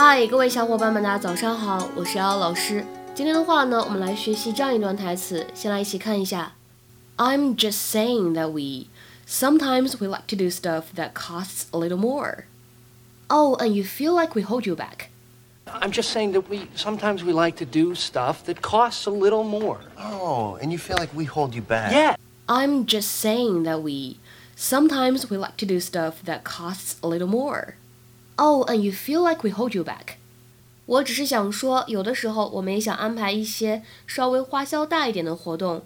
嗨，各位小伙伴们，大家早上好，我是瑶瑶老师。今天的话呢，我们来学习这样一段台词，先来一起看一下。I'm just saying that we sometimes we like to do stuff that costs a little more. Oh, and you feel like we hold you back. I'm just saying that we sometimes we like to do stuff that costs a little more. Oh, and you feel like we hold you back. Yeah. I'm just saying that we sometimes we like to do stuff that costs a little more. Oh, and you feel like we hold you back. 我只是想说，有的时候我们也想安排一些稍微花销大一点的活动，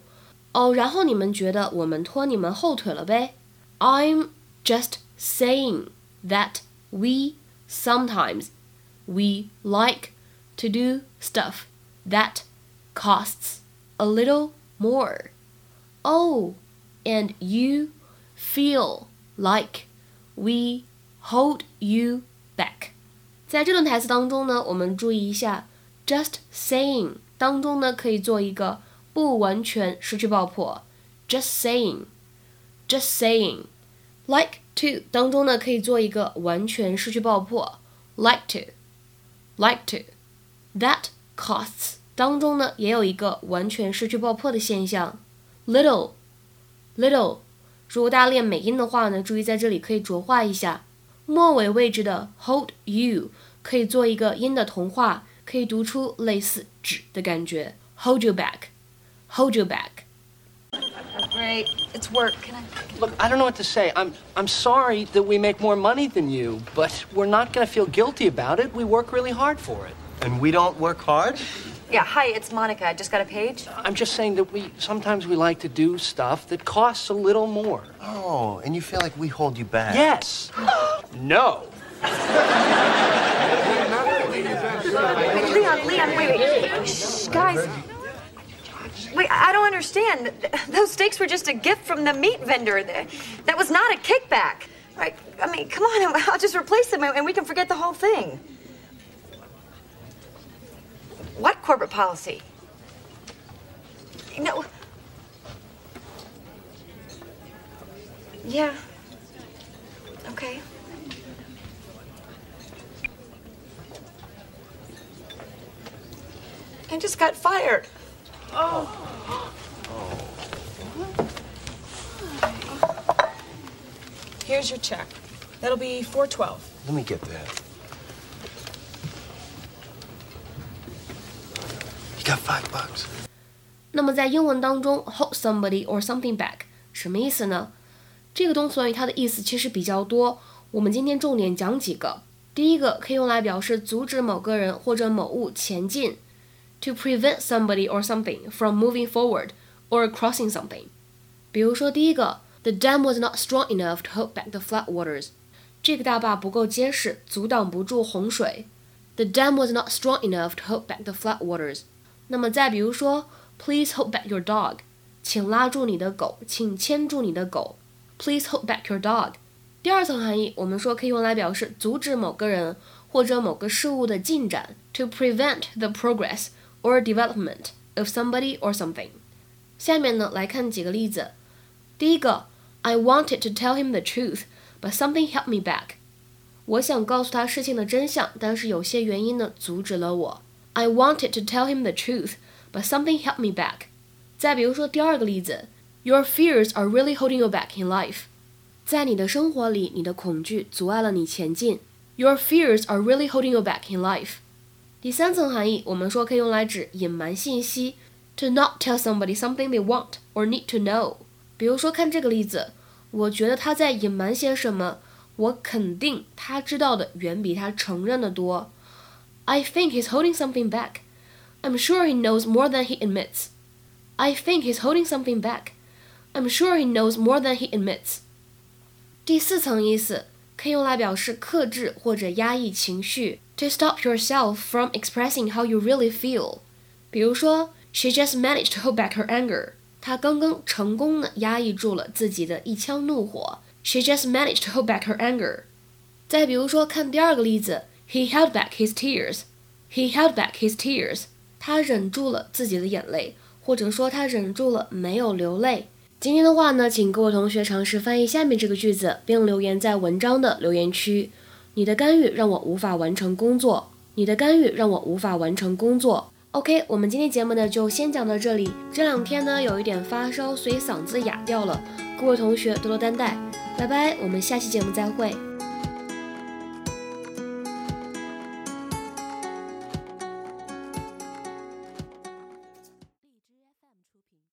哦，然后你们觉得我们拖你们后腿了呗？I'm just saying that we sometimes we like to do stuff that costs a little more. Oh, and you feel like we hold you back. 在这段台词当中呢，我们注意一下，just saying 当中呢可以做一个不完全失去爆破，just saying，just saying。like to 当中呢可以做一个完全失去爆破，like to，like to。that costs 当中呢也有一个完全失去爆破的现象，little，little。如果大家练美音的话呢，注意在这里可以浊化一下。末尾位置的 hold you 可以做一个音的同化，可以读出类似指的感觉，hold you back，hold you back。Great, it's work. Can I? Look, I don't know what to say. I'm I'm sorry that we make more money than you, but we're not going to feel guilty about it. We work really hard for it. And we don't work hard? Yeah, hi, it's Monica. I just got a page. I'm just saying that we sometimes we like to do stuff that costs a little more. Oh, and you feel like we hold you back. Yes. no. Leon, Leon, wait, wait. Shh, guys. Wait, I don't understand. Those steaks were just a gift from the meat vendor. That was not a kickback. Right? I mean, come on, I'll just replace them and we can forget the whole thing. What corporate policy? No. Yeah. Okay. I just got fired. Oh. Here's your check. That'll be 412. Let me get that. You got five bucks. 那么在英文当中，hold somebody or something back 什么意思呢？这个动词短语它的意思其实比较多，我们今天重点讲几个。第一个可以用来表示阻止某个人或者某物前进 ，to prevent somebody or something from moving forward or crossing something。比如说第一个，the dam was not strong enough to hold back the flood waters。这个大坝不够结实，阻挡不住洪水。The dam was not strong enough to hold back the flood waters。那么再比如说，Please hold back your dog，请拉住你的狗，请牵住你的狗。Please hold back your dog。第二层含义，我们说可以用来表示阻止某个人或者某个事物的进展，to prevent the progress or development of somebody or something。下面呢，来看几个例子。第一个，I wanted to tell him the truth, but something held me back。我想告诉他事情的真相，但是有些原因呢阻止了我。I wanted to tell him the truth, but something held me back。再比如说第二个例子，Your fears are really holding you back in life。在你的生活里，你的恐惧阻碍了你前进。Your fears are really holding you back in life。 第三层含义，我们说可以用来指隐瞒信息，to not tell somebody something they want or need to know。比如说，看这个例子，我觉得他在隐瞒些什么，我肯定他知道的远比他承认的多。I think he's holding something back. I'm sure he knows more than he admits. I think he's holding something back. I'm sure he knows more than he admits. 第四层意思可以用来表示克制或者压抑情绪 ，to stop yourself from expressing how you really feel。比如说，She just managed to hold back her anger。她刚刚成功的压抑住了自己的一腔怒火。She just managed to hold back her anger。再比如说，看第二个例子，He held back his tears。He held back his tears。他忍住了自己的眼泪，或者说他忍住了没有流泪。今天的话呢，请各位同学尝试翻译下面这个句子，并留言在文章的留言区。你的干预让我无法完成工作。你的干预让我无法完成工作。OK，我们今天节目呢就先讲到这里。这两天呢有一点发烧，所以嗓子哑掉了，各位同学多多担待。拜拜，我们下期节目再会。